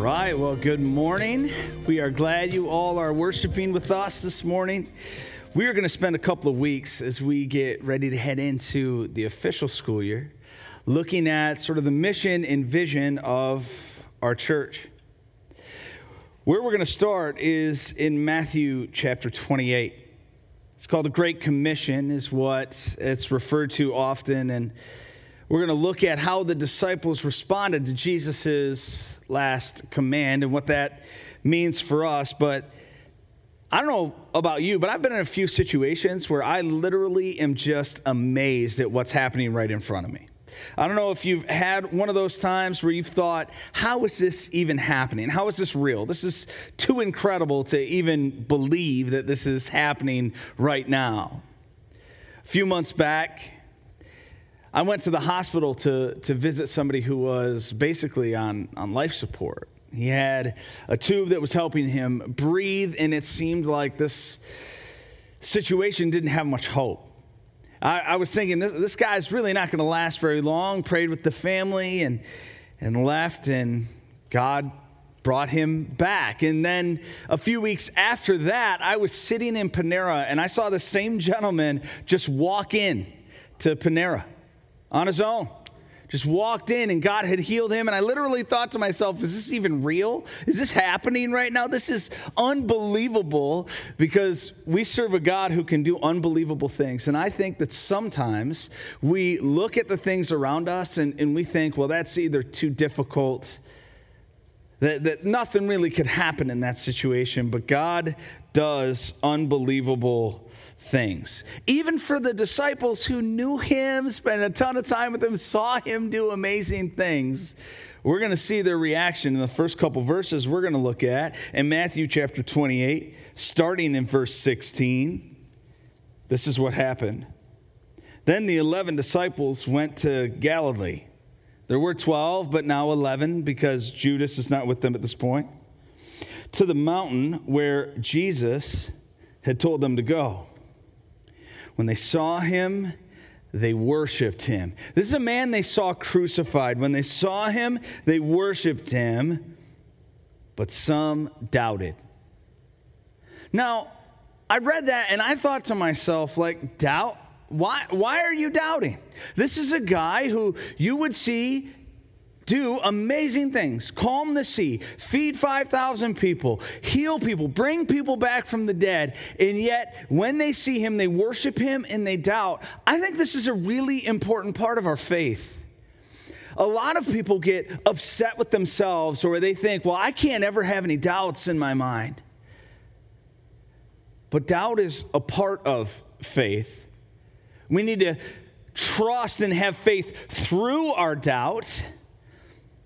right, well, good morning. We are glad you all are worshiping with us this morning. We are going to spend a couple of weeks as we get ready to head into the official school year looking at sort of the mission and vision of our church. Where we're going to start is in Matthew chapter 28. It's called the Great Commission, is what it's referred to often. And we're going to look at how the disciples responded to Jesus' last command and what that means for us. But I don't know about you, but I've been in a few situations where I literally am just amazed at what's happening right in front of me. I don't know if you've had one of those times where you've thought, how is this even happening? How is this real? This is too incredible to even believe that this is happening right now. A few months back, I went to the hospital to, to visit somebody who was basically on, on life support. He had a tube that was helping him breathe, and it seemed like this situation didn't have much hope. I, I was thinking, this, this guy's really not going to last very long. Prayed with the family and, and left, and God brought him back. And then a few weeks after that, I was sitting in Panera, and I saw the same gentleman just walk in to Panera on his own. Just walked in and God had healed him. And I literally thought to myself, is this even real? Is this happening right now? This is unbelievable because we serve a God who can do unbelievable things. And I think that sometimes we look at the things around us and, and we think, well, that's either too difficult. That, that nothing really could happen in that situation, but God does unbelievable things. Even for the disciples who knew him, spent a ton of time with him, saw him do amazing things, we're going to see their reaction in the first couple verses we're going to look at in Matthew chapter 28, starting in verse 16. This is what happened. Then the 11 disciples went to Galilee. There were 12, but now 11 because Judas is not with them at this point. To the mountain where Jesus had told them to go. When they saw him, they worshiped him. This is a man they saw crucified. When they saw him, they worshiped him, but some doubted. Now, I read that and I thought to myself, like, doubt? Why, why are you doubting? This is a guy who you would see do amazing things calm the sea, feed 5,000 people, heal people, bring people back from the dead. And yet, when they see him, they worship him and they doubt. I think this is a really important part of our faith. A lot of people get upset with themselves or they think, well, I can't ever have any doubts in my mind. But doubt is a part of faith. We need to trust and have faith through our doubt.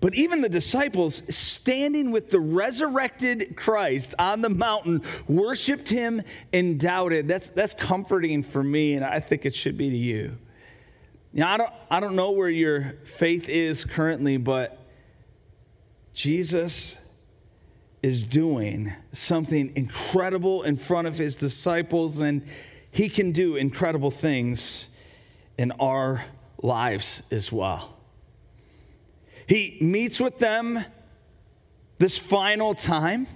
But even the disciples, standing with the resurrected Christ on the mountain, worshiped him and doubted. That's, that's comforting for me, and I think it should be to you. Now, I don't, I don't know where your faith is currently, but Jesus is doing something incredible in front of his disciples, and he can do incredible things in our lives as well. He meets with them this final time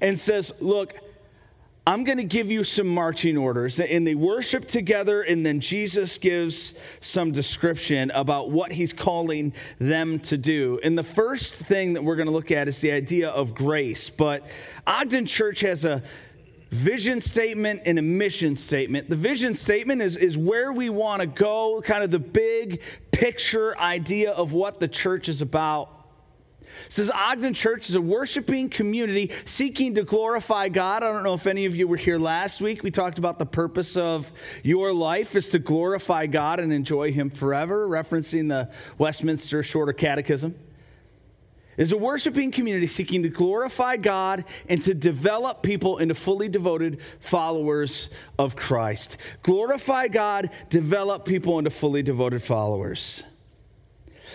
and says, Look, I'm going to give you some marching orders. And they worship together, and then Jesus gives some description about what he's calling them to do. And the first thing that we're going to look at is the idea of grace. But Ogden Church has a vision statement and a mission statement. The vision statement is, is where we want to go, kind of the big picture idea of what the church is about. It says Ogden Church is a worshiping community seeking to glorify God. I don't know if any of you were here last week. We talked about the purpose of your life is to glorify God and enjoy Him forever, referencing the Westminster Shorter Catechism. Is a worshiping community seeking to glorify God and to develop people into fully devoted followers of Christ. Glorify God, develop people into fully devoted followers.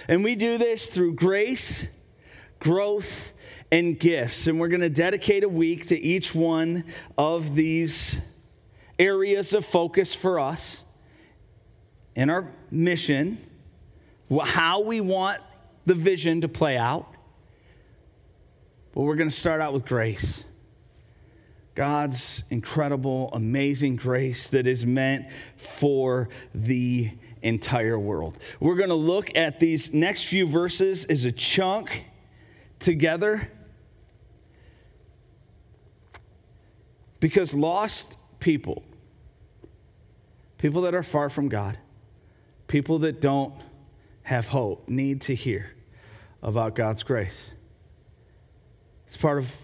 And we do this through grace, growth, and gifts. And we're going to dedicate a week to each one of these areas of focus for us in our mission, how we want the vision to play out. But we're going to start out with grace. God's incredible, amazing grace that is meant for the entire world. We're going to look at these next few verses as a chunk together because lost people, people that are far from God, people that don't have hope, need to hear about God's grace. It's part of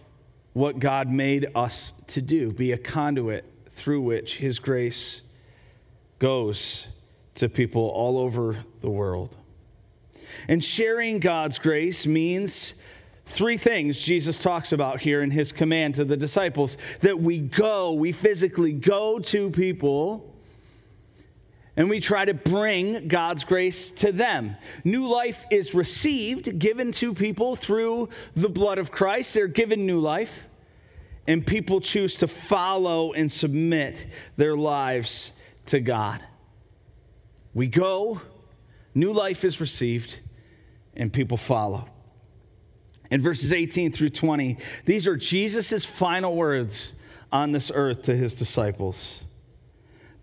what God made us to do be a conduit through which His grace goes to people all over the world. And sharing God's grace means three things Jesus talks about here in his command to the disciples that we go, we physically go to people and we try to bring God's grace to them. New life is received, given to people through the blood of Christ. They're given new life, and people choose to follow and submit their lives to God. We go, new life is received, and people follow. In verses 18 through 20, these are Jesus' final words on this earth to his disciples.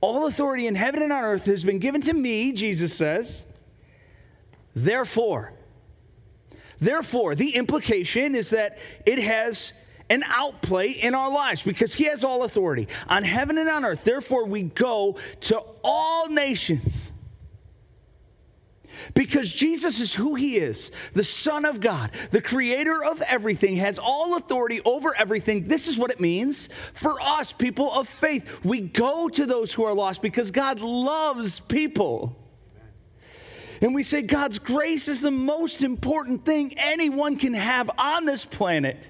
All authority in heaven and on earth has been given to me, Jesus says. Therefore, therefore, the implication is that it has an outplay in our lives because he has all authority on heaven and on earth. Therefore, we go to all nations because Jesus is who he is the Son of God, the creator of everything, has all authority over everything. This is what it means for us, people of faith. We go to those who are lost because God loves people. And we say God's grace is the most important thing anyone can have on this planet.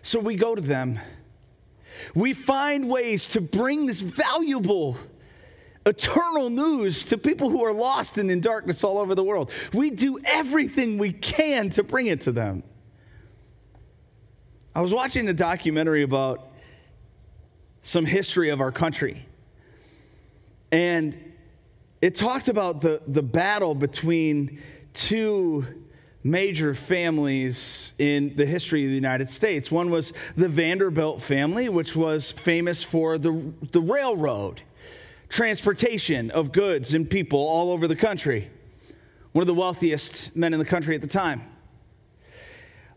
So we go to them. We find ways to bring this valuable eternal news to people who are lost and in darkness all over the world. We do everything we can to bring it to them. I was watching a documentary about some history of our country, and it talked about the, the battle between two major families in the history of the United States. One was the Vanderbilt family, which was famous for the, the railroad transportation of goods and people all over the country. One of the wealthiest men in the country at the time.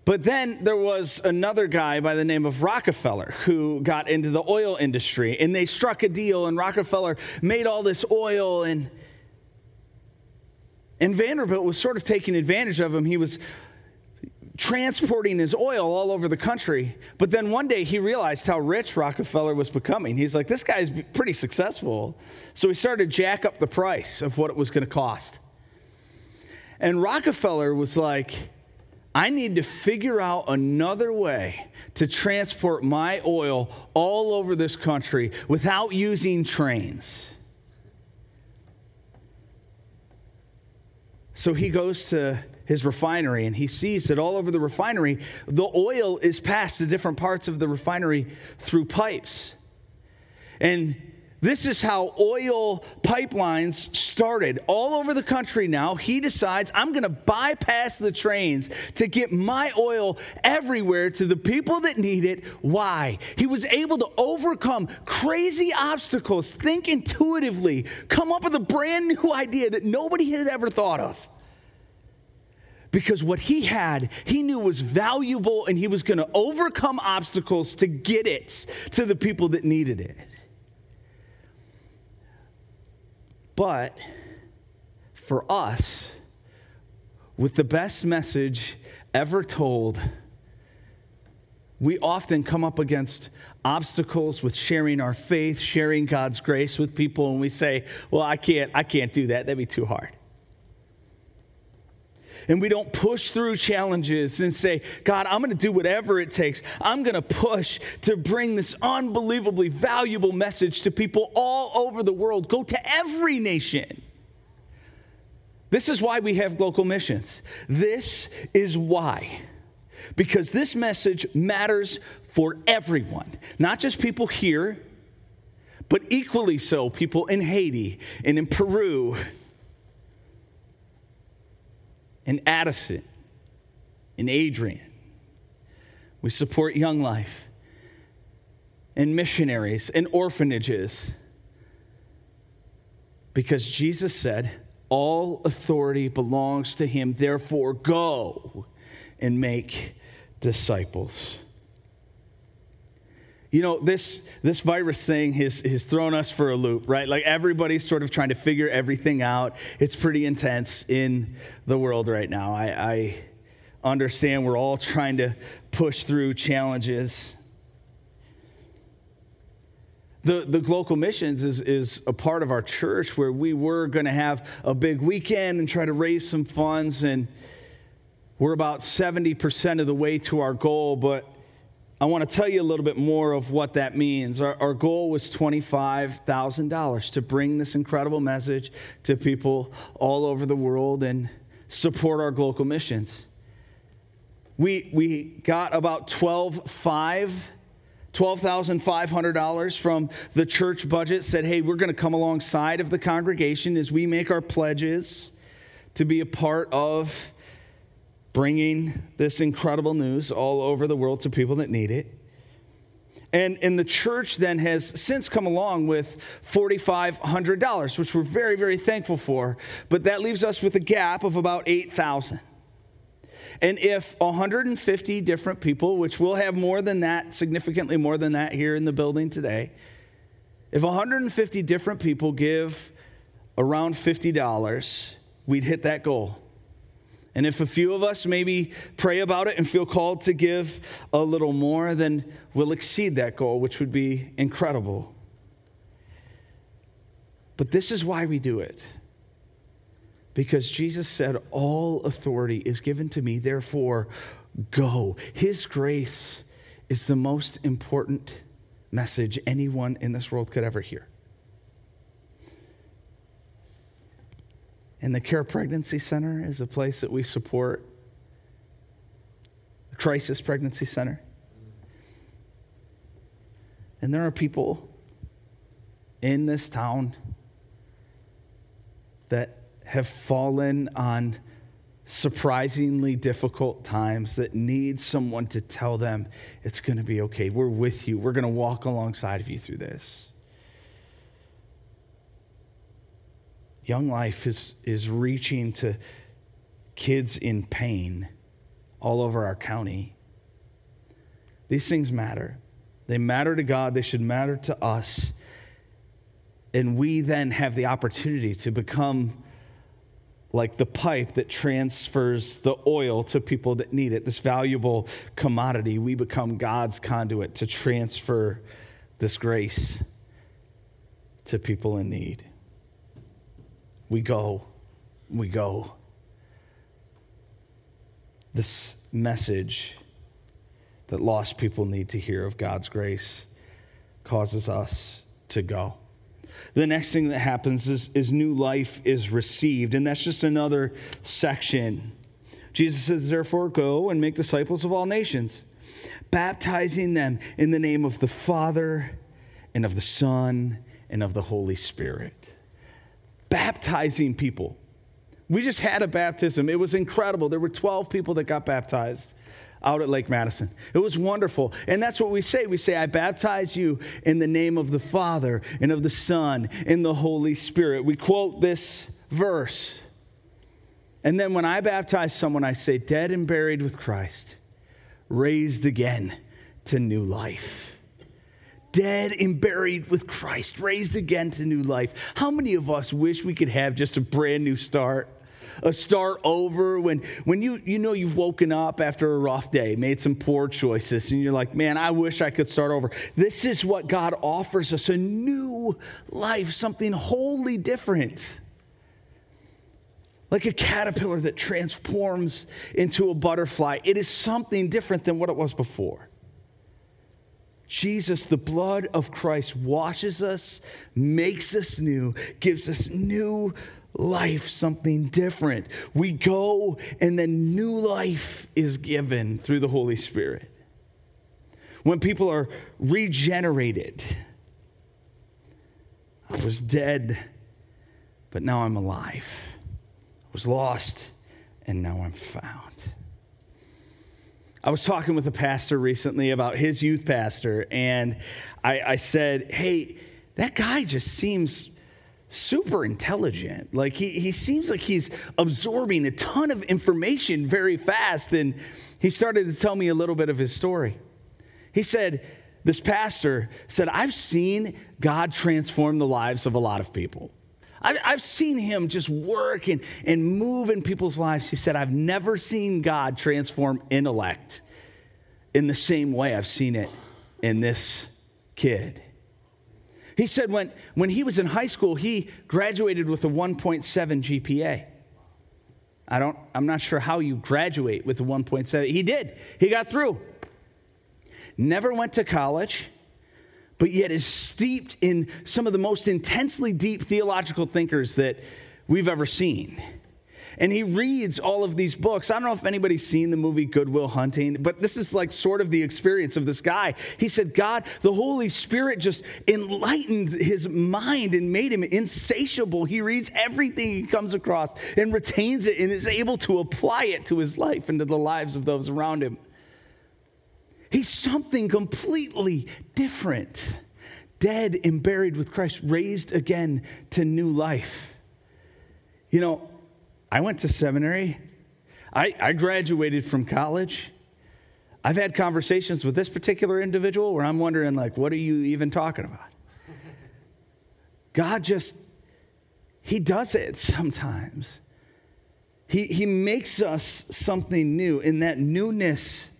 But then there was another guy by the name of Rockefeller who got into the oil industry and they struck a deal and Rockefeller made all this oil and and Vanderbilt was sort of taking advantage of him. He was transporting his oil all over the country. But then one day he realized how rich Rockefeller was becoming. He's like, this guy's pretty successful. So he started to jack up the price of what it was going to cost. And Rockefeller was like, I need to figure out another way to transport my oil all over this country without using trains. So he goes to his refinery and he sees that all over the refinery, the oil is passed to different parts of the refinery through pipes. And this is how oil pipelines started all over the country now. He decides, I'm going to bypass the trains to get my oil everywhere to the people that need it. Why? He was able to overcome crazy obstacles, think intuitively, come up with a brand new idea that nobody had ever thought of because what he had, he knew was valuable and he was going to overcome obstacles to get it to the people that needed it. But for us, with the best message ever told, we often come up against obstacles with sharing our faith, sharing God's grace with people, and we say, Well, I can't, I can't do that. That'd be too hard and we don't push through challenges and say, God, I'm going to do whatever it takes. I'm going to push to bring this unbelievably valuable message to people all over the world. Go to every nation. This is why we have local missions. This is why. Because this message matters for everyone, not just people here, but equally so people in Haiti and in Peru and Addison and Adrian. We support Young Life and missionaries and orphanages because Jesus said, All authority belongs to him, therefore go and make disciples. You know, this, this virus thing has, has thrown us for a loop, right? Like everybody's sort of trying to figure everything out. It's pretty intense in the world right now. I, I understand we're all trying to push through challenges. The, the local missions is, is a part of our church where we were going to have a big weekend and try to raise some funds. And we're about 70% of the way to our goal, but I want to tell you a little bit more of what that means. Our, our goal was $25,000 to bring this incredible message to people all over the world and support our local missions. We, we got about 12, $12,500 from the church budget, said, hey, we're going to come alongside of the congregation as we make our pledges to be a part of bringing this incredible news all over the world to people that need it. And, and the church then has since come along with $4,500, which we're very, very thankful for. But that leaves us with a gap of about 8,000. And if 150 different people, which we'll have more than that, significantly more than that here in the building today, if 150 different people give around $50, we'd hit that goal. And if a few of us maybe pray about it and feel called to give a little more, then we'll exceed that goal, which would be incredible. But this is why we do it. Because Jesus said, All authority is given to me, therefore go. His grace is the most important message anyone in this world could ever hear. And the Care Pregnancy Center is a place that we support. The Crisis Pregnancy Center. And there are people in this town that have fallen on surprisingly difficult times that need someone to tell them it's going to be okay. We're with you. We're going to walk alongside of you through this. Young Life is, is reaching to kids in pain all over our county. These things matter. They matter to God, they should matter to us. And we then have the opportunity to become like the pipe that transfers the oil to people that need it, this valuable commodity. We become God's conduit to transfer this grace to people in need we go, we go. This message that lost people need to hear of God's grace causes us to go. The next thing that happens is, is new life is received, and that's just another section. Jesus says, Therefore, go and make disciples of all nations, baptizing them in the name of the Father and of the Son and of the Holy Spirit baptizing people. We just had a baptism. It was incredible. There were 12 people that got baptized out at Lake Madison. It was wonderful. And that's what we say. We say, I baptize you in the name of the Father and of the Son and the Holy Spirit. We quote this verse And then when I baptize someone, I say, dead and buried with Christ, raised again to new life. Dead and buried with Christ, raised again to new life. How many of us wish we could have just a brand new start? A start over when, when you, you know you've woken up after a rough day, made some poor choices, and you're like, man, I wish I could start over. This is what God offers us a new life, something wholly different like a caterpillar that transforms into a butterfly. It is something different than what it was before. Jesus, the blood of Christ, washes us, makes us new, gives us new life, something different. We go, and then new life is given through the Holy Spirit. When people are regenerated, I was dead, but now I'm alive I was lost, and now I'm found. I was talking with a pastor recently about his youth pastor, and I, I said, Hey, that guy just seems super intelligent. Like, he, he seems like he's absorbing a ton of information very fast. And he started to tell me a little bit of his story. He said, This pastor said, I've seen God transform the lives of a lot of people. I've seen him just work and, and move in people's lives. He said, I've never seen God transform intellect in the same way I've seen it in this kid. He said when, when he was in high school, he graduated with a 1.7 GPA. I don't, I'm not sure how you graduate with a 1.7. He did, he got through. Never went to college but yet is steeped in some of the most intensely deep theological thinkers that we've ever seen. And he reads all of these books. I don't know if anybody's seen the movie Good Will Hunting, but this is like sort of the experience of this guy. He said, God, the Holy Spirit just enlightened his mind and made him insatiable. He reads everything he comes across and retains it and is able to apply it to his life and to the lives of those around him. He's something completely different. Dead and buried with Christ, raised again to new life. You know, I went to seminary, I, I graduated from college. I've had conversations with this particular individual where I'm wondering, like, what are you even talking about? God just, He does it sometimes. He, he makes us something new. In that newness,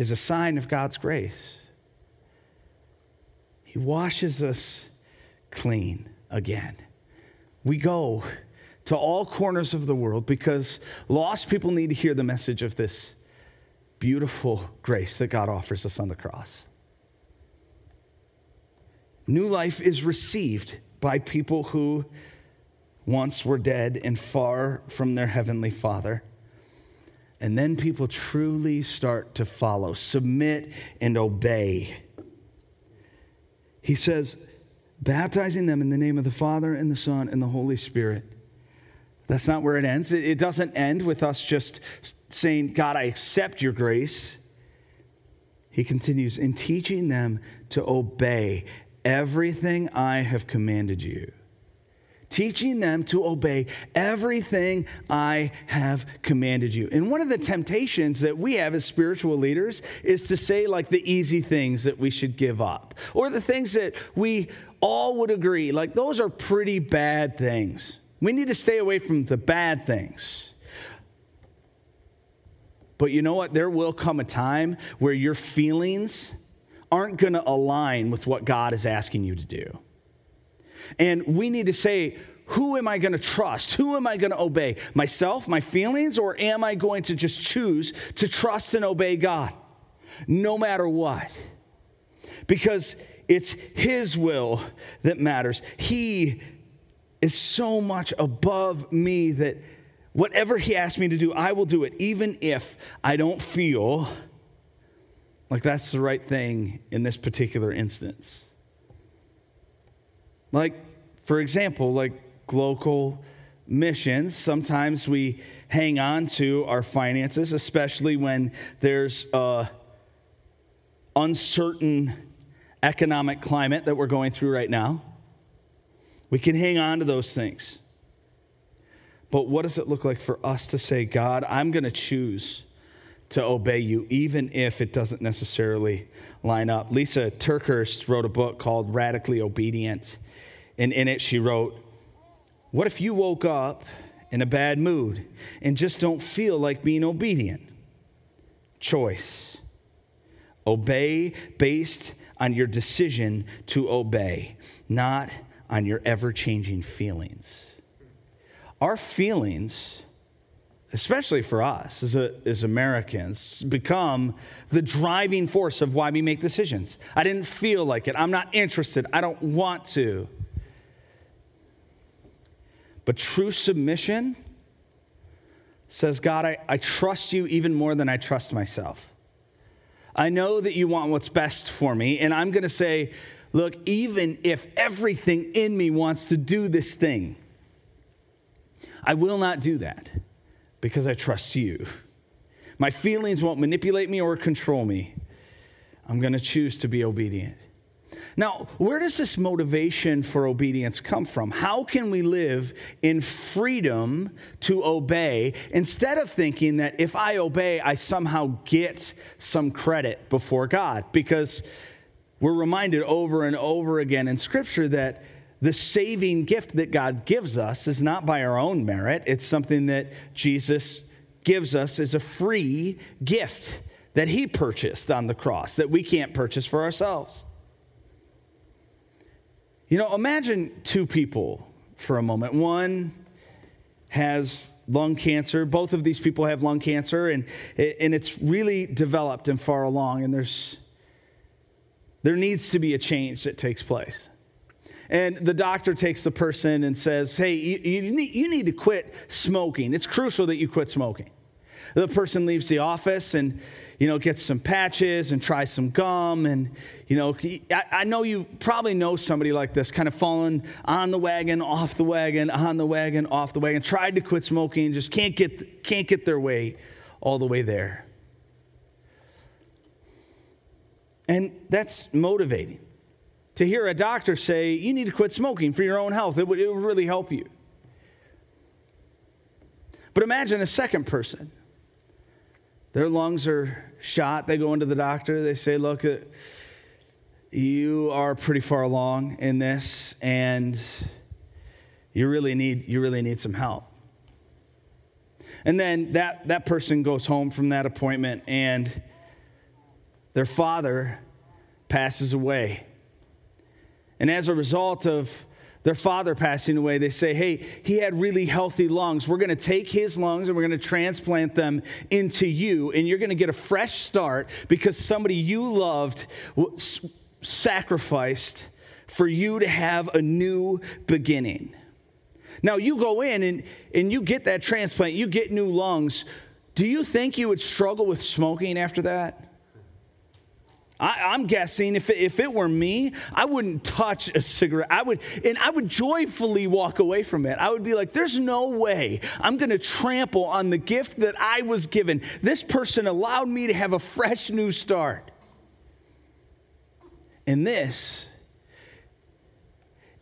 is a sign of God's grace. He washes us clean again. We go to all corners of the world because lost people need to hear the message of this beautiful grace that God offers us on the cross. New life is received by people who once were dead and far from their heavenly Father. And then people truly start to follow, submit, and obey. He says, baptizing them in the name of the Father and the Son and the Holy Spirit. That's not where it ends. It doesn't end with us just saying, God, I accept your grace. He continues, in teaching them to obey everything I have commanded you teaching them to obey everything I have commanded you. And one of the temptations that we have as spiritual leaders is to say, like, the easy things that we should give up, or the things that we all would agree, like, those are pretty bad things. We need to stay away from the bad things. But you know what? There will come a time where your feelings aren't going to align with what God is asking you to do. And we need to say, who am I going to trust? Who am I going to obey? Myself, my feelings, or am I going to just choose to trust and obey God no matter what? Because it's His will that matters. He is so much above me that whatever He asks me to do, I will do it, even if I don't feel like that's the right thing in this particular instance. Like, for example, like local missions, sometimes we hang on to our finances, especially when there's a uncertain economic climate that we're going through right now. We can hang on to those things. But what does it look like for us to say, God, I'm going to choose to obey you, even if it doesn't necessarily line up? Lysa TerKeurst wrote a book called Radically Obedient. And in it, she wrote, What if you woke up in a bad mood and just don't feel like being obedient? Choice. Obey based on your decision to obey, not on your ever changing feelings. Our feelings, especially for us as, a, as Americans, become the driving force of why we make decisions. I didn't feel like it. I'm not interested. I don't want to. But true submission says, God, I, I trust you even more than I trust myself. I know that you want what's best for me, and I'm going to say, look, even if everything in me wants to do this thing, I will not do that because I trust you. My feelings won't manipulate me or control me. I'm going to choose to be obedient. Now, where does this motivation for obedience come from? How can we live in freedom to obey instead of thinking that if I obey, I somehow get some credit before God? Because we're reminded over and over again in Scripture that the saving gift that God gives us is not by our own merit, it's something that Jesus gives us as a free gift that He purchased on the cross that we can't purchase for ourselves. You know, imagine two people for a moment. One has lung cancer. Both of these people have lung cancer, and, and it's really developed and far along, and there's, there needs to be a change that takes place. And the doctor takes the person and says, Hey, you, you, need, you need to quit smoking. It's crucial that you quit smoking. The person leaves the office and you know, get some patches and try some gum. And, you know, I, I know you probably know somebody like this, kind of fallen on the wagon, off the wagon, on the wagon, off the wagon, tried to quit smoking, just can't get, can't get their way all the way there. And that's motivating. To hear a doctor say, you need to quit smoking for your own health, it would, it would really help you. But imagine a second person their lungs are shot. They go into the doctor. They say, Look, uh, you are pretty far along in this, and you really need, you really need some help. And then that, that person goes home from that appointment, and their father passes away. And as a result of their father passing away, they say, Hey, he had really healthy lungs. We're going to take his lungs and we're going to transplant them into you, and you're going to get a fresh start because somebody you loved sacrificed for you to have a new beginning. Now, you go in and, and you get that transplant, you get new lungs. Do you think you would struggle with smoking after that? I, am guessing if it, if it were me, I wouldn't touch a cigarette. I would, and I would joyfully walk away from it. I would be like, "There's no way I'm going to trample on the gift that I was given. This person allowed me to have a fresh new start." And this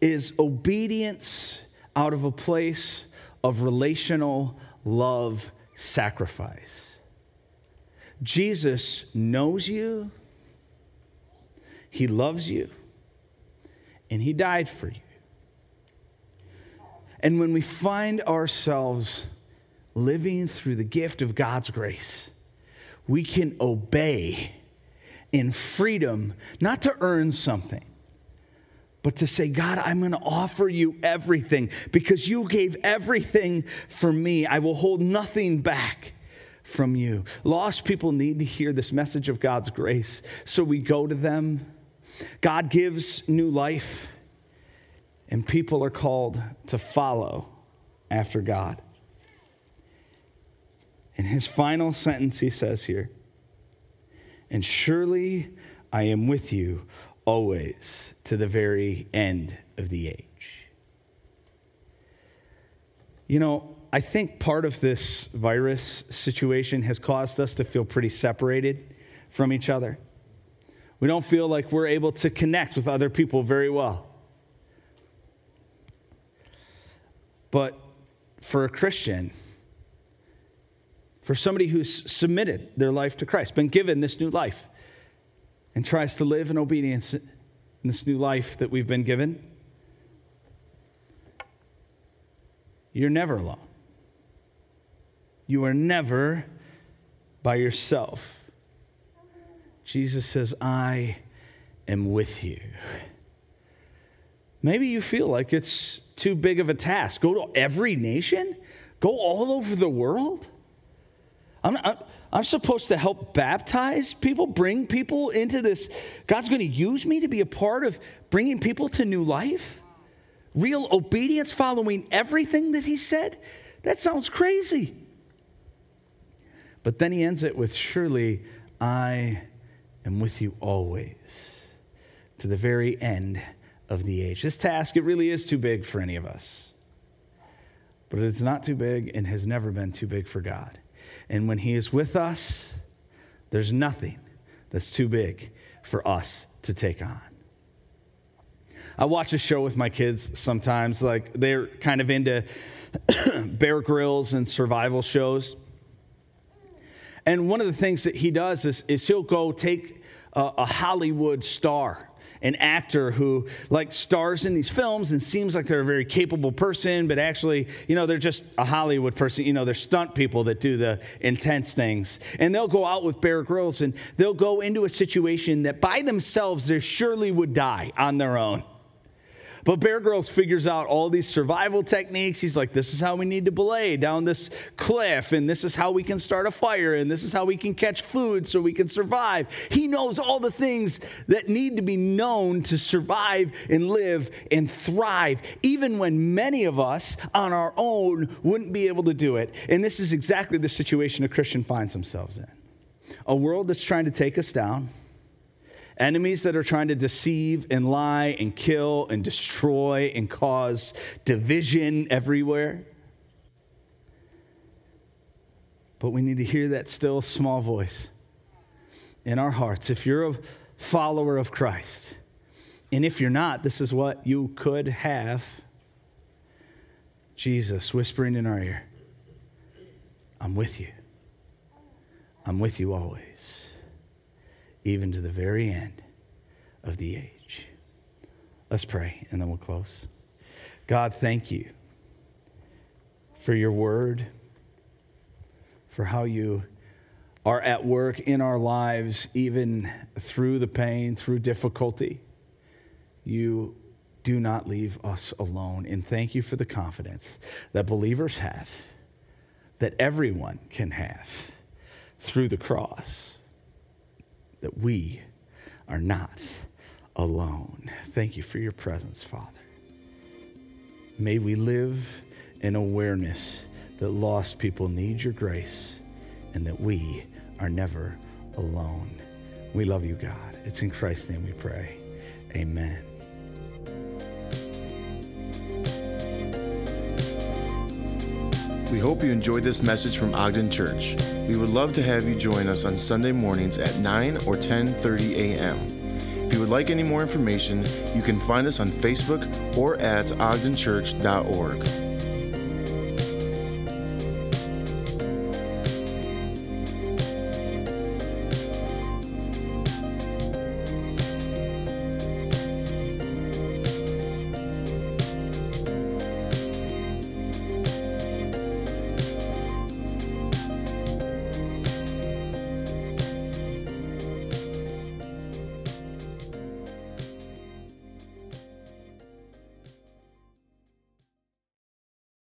is obedience out of a place of relational love sacrifice. Jesus knows you. He loves you, and He died for you. And when we find ourselves living through the gift of God's grace, we can obey in freedom, not to earn something, but to say, God, I'm going to offer you everything because you gave everything for me. I will hold nothing back from you. Lost people need to hear this message of God's grace, so we go to them God gives new life, and people are called to follow after God. In his final sentence, he says here, And surely I am with you always to the very end of the age. You know, I think part of this virus situation has caused us to feel pretty separated from each other. We don't feel like we're able to connect with other people very well. But for a Christian, for somebody who's submitted their life to Christ, been given this new life, and tries to live in obedience in this new life that we've been given, you're never alone. You are never by yourself. Jesus says, I am with you. Maybe you feel like it's too big of a task. Go to every nation? Go all over the world? I'm, I'm, I'm supposed to help baptize people, bring people into this. God's going to use me to be a part of bringing people to new life? Real obedience, following everything that He said? That sounds crazy. But then He ends it with, Surely I am with you always to the very end of the age. This task, it really is too big for any of us. But it's not too big and has never been too big for God. And when He is with us, there's nothing that's too big for us to take on. I watch a show with my kids sometimes, like they're kind of into Bear Grylls and survival shows. And one of the things that he does is, is he'll go take a, a Hollywood star an actor who like stars in these films and seems like they're a very capable person, but actually, you know, they're just a Hollywood person. You know, they're stunt people that do the intense things. And they'll go out with Bear Grylls and they'll go into a situation that by themselves they surely would die on their own. But Bear Grylls figures out all these survival techniques. He's like, this is how we need to belay down this cliff, and this is how we can start a fire, and this is how we can catch food so we can survive. He knows all the things that need to be known to survive and live and thrive, even when many of us on our own wouldn't be able to do it. And this is exactly the situation a Christian finds themselves in a world that's trying to take us down enemies that are trying to deceive and lie and kill and destroy and cause division everywhere. But we need to hear that still small voice in our hearts. If you're a follower of Christ, and if you're not, this is what you could have Jesus whispering in our ear I'm with you. I'm with you always even to the very end of the age. Let's pray and then we'll close. God, thank you for your word, for how you are at work in our lives, even through the pain, through difficulty. You do not leave us alone. And thank you for the confidence that believers have, that everyone can have through the cross that we are not alone. Thank you for your presence, Father. May we live in awareness that lost people need your grace and that we are never alone. We love you, God. It's in Christ's name we pray. Amen. We hope you enjoyed this message from Ogden Church. We would love to have you join us on Sunday mornings at 9 or 10:30 a.m. If you would like any more information, you can find us on Facebook or at ogdenchurch.org.